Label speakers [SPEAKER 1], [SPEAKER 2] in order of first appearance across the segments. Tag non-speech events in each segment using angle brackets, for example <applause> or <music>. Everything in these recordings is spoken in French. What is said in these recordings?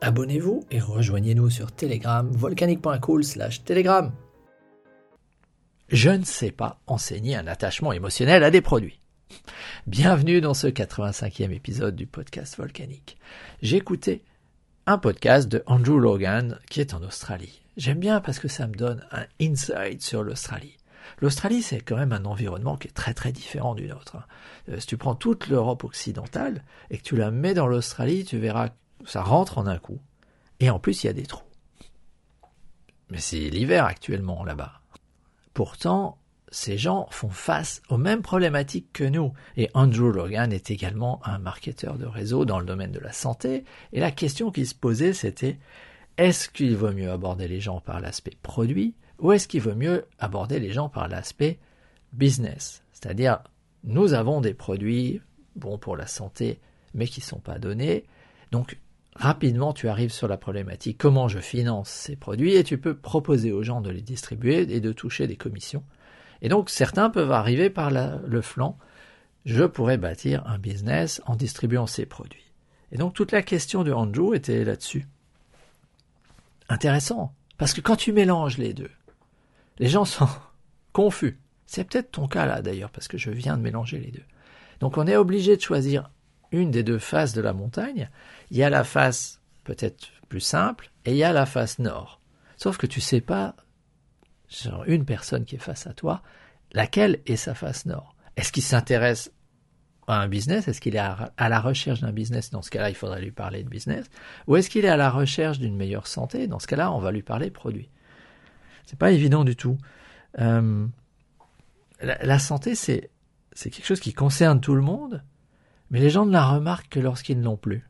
[SPEAKER 1] Abonnez-vous et rejoignez-nous sur Telegram, volcanique.cool slash Telegram. Je ne sais pas enseigner un attachement émotionnel à des produits. Bienvenue dans ce 85e épisode du podcast volcanique. J'ai écouté un podcast de Andrew Logan qui est en Australie. J'aime bien parce que ça me donne un insight sur l'Australie. L'Australie, c'est quand même un environnement qui est très très différent du nôtre. Euh, si tu prends toute l'Europe occidentale et que tu la mets dans l'Australie, tu verras ça rentre en un coup. Et en plus, il y a des trous. Mais c'est l'hiver actuellement là-bas. Pourtant, ces gens font face aux mêmes problématiques que nous. Et Andrew Logan est également un marketeur de réseau dans le domaine de la santé. Et la question qui se posait, c'était est-ce qu'il vaut mieux aborder les gens par l'aspect produit ou est-ce qu'il vaut mieux aborder les gens par l'aspect business? C'est-à-dire, nous avons des produits bons pour la santé, mais qui ne sont pas donnés. Donc, rapidement tu arrives sur la problématique comment je finance ces produits et tu peux proposer aux gens de les distribuer et de toucher des commissions. Et donc certains peuvent arriver par le flanc, je pourrais bâtir un business en distribuant ces produits. Et donc toute la question de Andrew était là-dessus. Intéressant, parce que quand tu mélanges les deux, les gens sont <laughs> confus. C'est peut-être ton cas là d'ailleurs, parce que je viens de mélanger les deux. Donc on est obligé de choisir une des deux faces de la montagne. Il y a la face peut-être plus simple et il y a la face nord. Sauf que tu sais pas, sur une personne qui est face à toi, laquelle est sa face nord. Est-ce qu'il s'intéresse à un business? Est-ce qu'il est à la recherche d'un business? Dans ce cas-là, il faudrait lui parler de business. Ou est-ce qu'il est à la recherche d'une meilleure santé? Dans ce cas-là, on va lui parler produit. C'est pas évident du tout. Euh, la, la, santé, c'est quelque chose qui concerne tout le monde, mais les gens ne la remarquent que lorsqu'ils ne l'ont plus.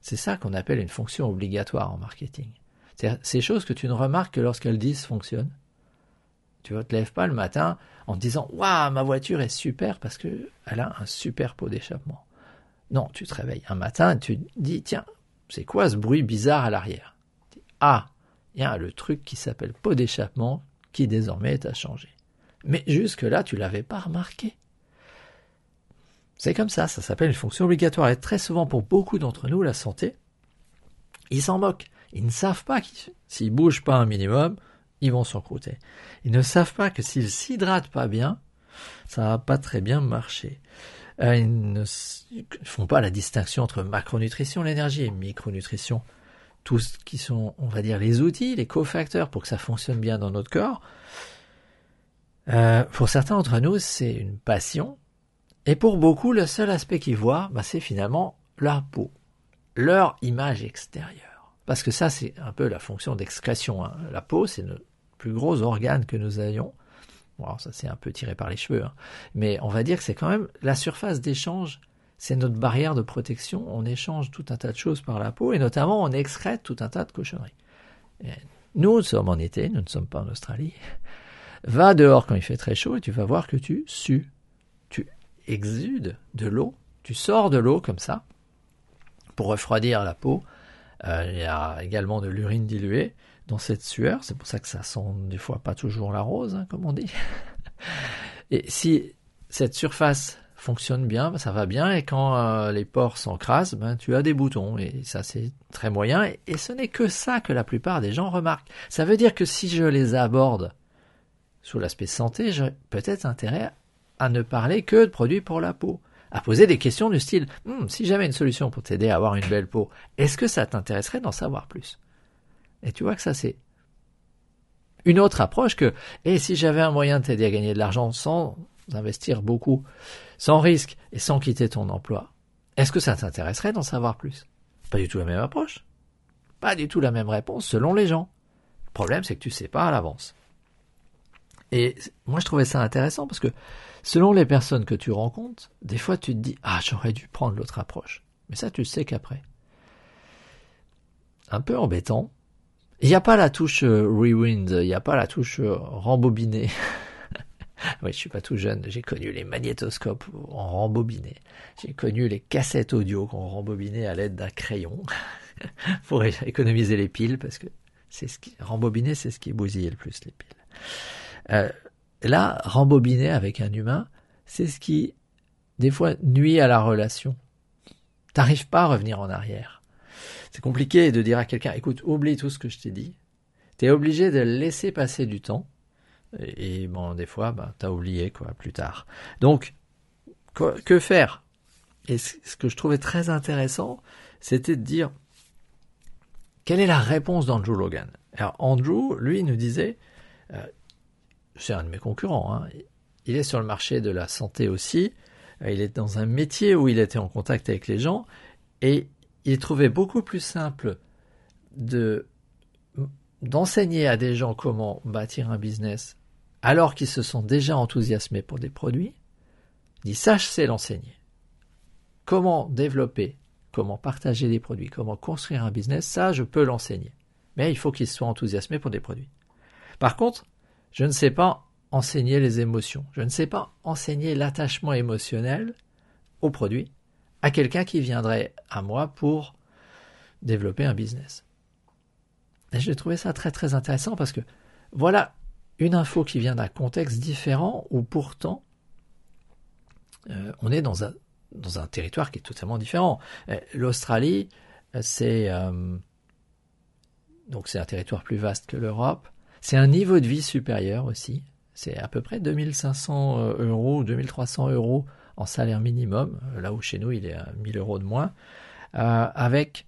[SPEAKER 1] C'est ça qu'on appelle une fonction obligatoire en marketing. C'est ces choses que tu ne remarques que lorsqu'elles dysfonctionnent. Tu ne te lèves pas le matin en te disant Waouh, ma voiture est super parce qu'elle a un super pot d'échappement. Non, tu te réveilles un matin et tu te dis Tiens, c'est quoi ce bruit bizarre à l'arrière? Ah, il y a le truc qui s'appelle pot d'échappement qui désormais est à changer. Mais jusque-là, tu l'avais pas remarqué. C'est comme ça, ça s'appelle une fonction obligatoire. Et très souvent, pour beaucoup d'entre nous, la santé, ils s'en moquent. Ils ne savent pas qu'ils s'ils bougent pas un minimum, ils vont s'encrouter. Ils ne savent pas que s'ils s'hydratent pas bien, ça va pas très bien marcher. Euh, ils ne font pas la distinction entre macronutrition, l'énergie, et micronutrition. Tout ce qui sont, on va dire, les outils, les cofacteurs pour que ça fonctionne bien dans notre corps. Euh, pour certains d'entre nous, c'est une passion, et pour beaucoup, le seul aspect qu'ils voient, bah, c'est finalement la peau, leur image extérieure. Parce que ça, c'est un peu la fonction d'excrétion. Hein. La peau, c'est le plus gros organe que nous ayons. Bon, ça, c'est un peu tiré par les cheveux. Hein. Mais on va dire que c'est quand même la surface d'échange. C'est notre barrière de protection. On échange tout un tas de choses par la peau et notamment on excrète tout un tas de cochonneries. nous, nous sommes en été, nous ne sommes pas en Australie. Va dehors quand il fait très chaud et tu vas voir que tu sues exude de l'eau. Tu sors de l'eau comme ça pour refroidir la peau. Euh, il y a également de l'urine diluée dans cette sueur. C'est pour ça que ça sent des fois pas toujours la rose, hein, comme on dit. <laughs> Et si cette surface fonctionne bien, ben, ça va bien. Et quand euh, les pores s'encrasent, ben, tu as des boutons. Et ça, c'est très moyen. Et, et ce n'est que ça que la plupart des gens remarquent. Ça veut dire que si je les aborde sous l'aspect santé, j'ai peut-être intérêt à ne parler que de produits pour la peau, à poser des questions du style hmm, si j'avais une solution pour t'aider à avoir une belle peau, est-ce que ça t'intéresserait d'en savoir plus? Et tu vois que ça c'est une autre approche que et si j'avais un moyen de t'aider à gagner de l'argent sans investir beaucoup, sans risque et sans quitter ton emploi, est-ce que ça t'intéresserait d'en savoir plus? Pas du tout la même approche. Pas du tout la même réponse selon les gens. Le problème c'est que tu sais pas à l'avance. Et moi je trouvais ça intéressant parce que Selon les personnes que tu rencontres, des fois tu te dis Ah, j'aurais dû prendre l'autre approche. Mais ça, tu sais qu'après. Un peu embêtant. Il n'y a pas la touche euh, rewind, il n'y a pas la touche euh, rembobiné. <laughs> oui, je suis pas tout jeune, j'ai connu les magnétoscopes en rembobiné. J'ai connu les cassettes audio qu'on rembobinait à l'aide d'un crayon <laughs> pour économiser les piles parce que c'est ce qui rembobiner, c'est ce qui bousillait le plus les piles. Euh, là, rembobiner avec un humain, c'est ce qui des fois nuit à la relation. T'arrives pas à revenir en arrière. C'est compliqué de dire à quelqu'un, écoute, oublie tout ce que je t'ai dit. T'es obligé de laisser passer du temps. Et, bon, des fois, ben, t'as oublié, quoi, plus tard. Donc, que faire? Et ce que je trouvais très intéressant, c'était de dire, quelle est la réponse d'Andrew Logan? Alors Andrew, lui, nous disait, euh, c'est un de mes concurrents, hein, il est sur le marché de la santé aussi, euh, il est dans un métier où il était en contact avec les gens, et il trouvait beaucoup plus simple de d'enseigner à des gens comment bâtir un business alors qu'ils se sont déjà enthousiasmés pour des produits. Dit ça, je sais l'enseigner. Comment développer comment partager des produits, comment construire un business, ça, je peux l'enseigner. Mais il faut qu'il soit enthousiasmé pour des produits. Par contre, je ne sais pas enseigner les émotions. Je ne sais pas enseigner l'attachement émotionnel au produit à quelqu'un qui viendrait à moi pour développer un business. Et j'ai trouvé ça très très intéressant parce que voilà une info qui vient d'un contexte différent où pourtant euh, on est dans un, territoire qui est totalement différent. Euh, L'Australie, euh, c'est donc c'est un territoire plus vaste que l'Europe. C'est un niveau de vie supérieur aussi. C'est à peu près 2500 euros, 2300 euros en salaire minimum, là où chez nous il est à 1000 euros de moins, avec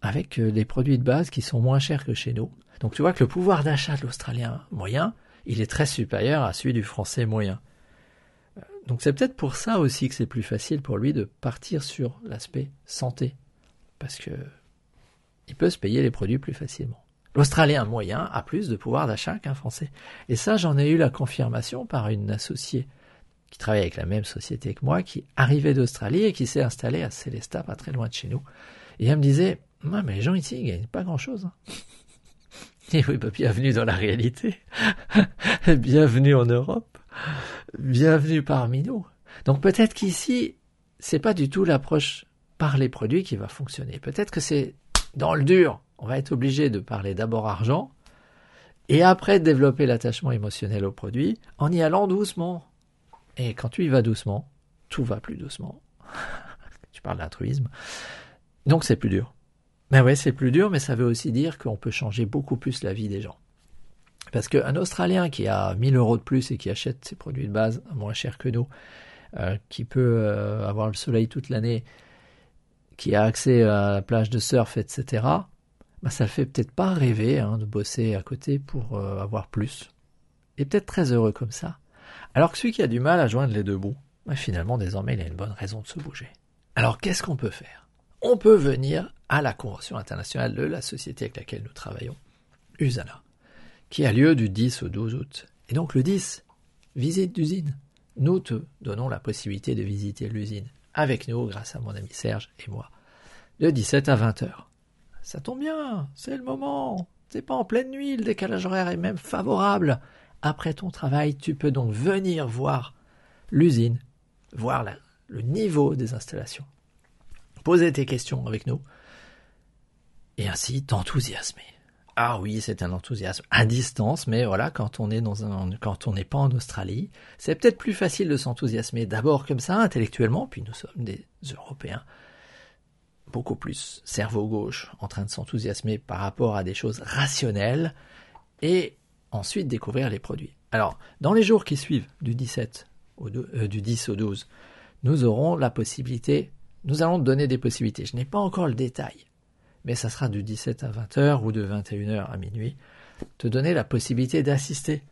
[SPEAKER 1] avec des produits de base qui sont moins chers que chez nous. Donc tu vois que le pouvoir d'achat de l'Australien moyen, il est très supérieur à celui du Français moyen. Donc c'est peut-être pour ça aussi que c'est plus facile pour lui de partir sur l'aspect santé. Parce que il peut se payer les produits plus facilement. L'Australien moyen a plus de pouvoir d'achat qu'un Français. Et ça, j'en ai eu la confirmation par une associée qui travaille avec la même société que moi, qui arrivait d'Australie et qui s'est installée à Célestat, pas très loin de chez nous. Et elle me disait, mais les gens ici, ils gagnent pas grand-chose. Hein. Et oui, bah, bienvenue dans la réalité. <laughs> bienvenue en Europe bienvenue parmi nous. Donc peut-être qu'ici, c'est pas du tout l'approche par les produits qui va fonctionner. Peut-être que c'est dans le dur. On va être obligé de parler d'abord argent et après développer l'attachement émotionnel au produit en y allant doucement. Et quand tu y vas doucement, tout va plus doucement. <laughs> tu parles d'altruisme. Donc c'est plus dur. Mais ouais, c'est plus dur, mais ça veut aussi dire qu'on peut changer beaucoup plus la vie des gens. Parce qu'un Australien qui a 1000 euros de plus et qui achète ses produits de base moins cher que nous, euh, qui peut euh, avoir le soleil toute l'année, qui a accès à la plage de surf, etc., bah, ça ne fait peut-être pas rêver hein, de bosser à côté pour euh, avoir plus. Et peut-être très heureux comme ça. Alors que celui qui a du mal à joindre les deux bouts, bah, finalement, désormais, il a une bonne raison de se bouger. Alors qu'est-ce qu'on peut faire? On peut venir à la Convention internationale de la société avec laquelle nous travaillons, USANA qui a lieu du 10 au 12 août. Et donc le 10, visite d'usine. Nous te donnons la possibilité de visiter l'usine avec nous grâce à mon ami Serge et moi, de 17 à 20 heures. Ça tombe bien, c'est le moment. C'est pas en pleine nuit, le décalage horaire est même favorable. Après ton travail, tu peux donc venir voir l'usine, voir le niveau des installations, poser tes questions avec nous et ainsi t'enthousiasmer. Ah oui, c'est un enthousiasme à distance, mais voilà, quand on quand on n'est pas en Australie, c'est peut-être plus facile de s'enthousiasmer d'abord comme ça, intellectuellement, puis nous sommes des Européens beaucoup plus cerveau gauche en train de s'enthousiasmer par rapport à des choses rationnelles et ensuite découvrir les produits. Alors, dans les jours qui suivent, du 17 au euh, du 10 au 12, nous aurons la possibilité, nous allons donner des possibilités. Je n'ai pas encore le détail mais ça sera du 17 à 20h ou de 21h à minuit, te donner la possibilité d'assister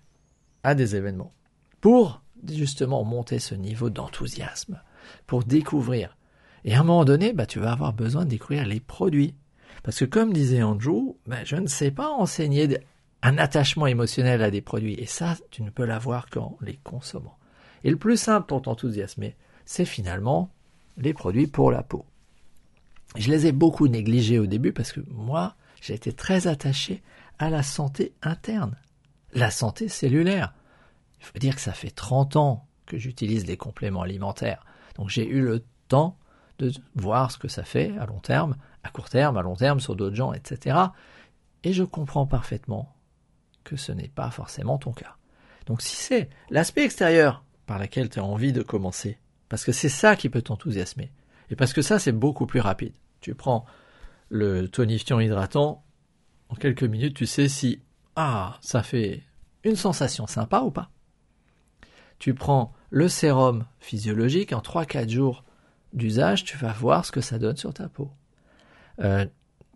[SPEAKER 1] à des événements pour justement monter ce niveau d'enthousiasme, pour découvrir. Et à un moment donné, bah, tu vas avoir besoin de découvrir les produits. Parce que comme disait Andrew, bah, je ne sais pas enseigner un attachement émotionnel à des produits. Et ça, tu ne peux l'avoir qu'en les consommant. Et le plus simple pour t'enthousiasmer, c'est finalement les produits pour la peau. Je les ai beaucoup négligés au début parce que moi, j'ai été très attaché à la santé interne, la santé cellulaire. Il faut dire que ça fait 30 ans que j'utilise les compléments alimentaires. Donc j'ai eu le temps voir ce que ça fait à long terme, à court terme, à long terme, sur d'autres gens, etc. Et je comprends parfaitement que ce n'est pas forcément ton cas. Donc si c'est l'aspect extérieur par lequel tu as envie de commencer, parce que c'est ça qui peut t'enthousiasmer, et parce que ça c'est beaucoup plus rapide. Tu prends le tonifiant hydratant, en quelques minutes tu sais si ah ça fait une sensation sympa ou pas. Tu prends le sérum physiologique en 3-4 jours d'usage, tu vas voir ce que ça donne sur ta peau. Euh,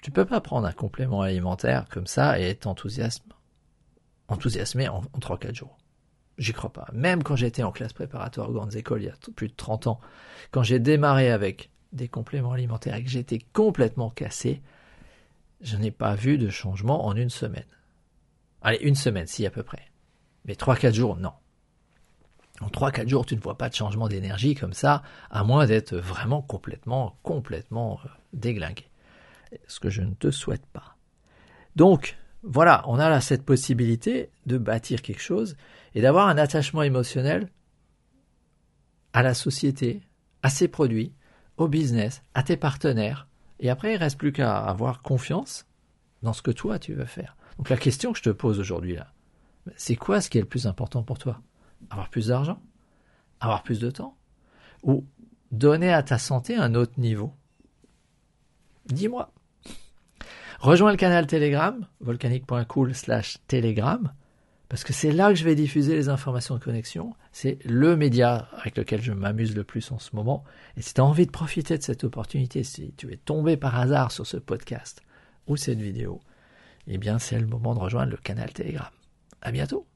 [SPEAKER 1] tu peux pas prendre un complément alimentaire comme ça et être enthousiasme, enthousiasmé en, 3-4 jours. J'y crois pas. Même quand j'étais en classe préparatoire aux grandes écoles il y a plus de 30 ans, quand j'ai démarré avec des compléments alimentaires et que j'étais complètement cassé, je n'ai pas vu de changement en une semaine. Allez, une semaine, si à peu près. Mais 3-4 jours, non. En 3-4 jours, tu ne vois pas de changement d'énergie comme ça, à moins d'être vraiment complètement, complètement euh, déglingué ce que je ne te souhaite pas. Donc, voilà, on a là cette possibilité de bâtir quelque chose et d'avoir un attachement émotionnel à la société, à ses produits, au business, à tes partenaires. Et après, il reste plus qu'à avoir confiance dans ce que toi tu veux faire. Donc la question que je te pose aujourd'hui là, c'est quoi ce qui est le plus important pour toi? Avoir plus d'argent Avoir plus de temps Ou donner à ta santé un autre niveau Dis-moi. Rejoins le canal Telegram, volcanique.cool slash Telegram, parce que c'est là que je vais diffuser les informations de connexion. C'est le média avec lequel je m'amuse le plus en ce moment. Et si tu as envie de profiter de cette opportunité, si tu es tombé par hasard sur ce podcast ou cette vidéo, eh bien c'est le moment de rejoindre le canal Telegram. À bientôt!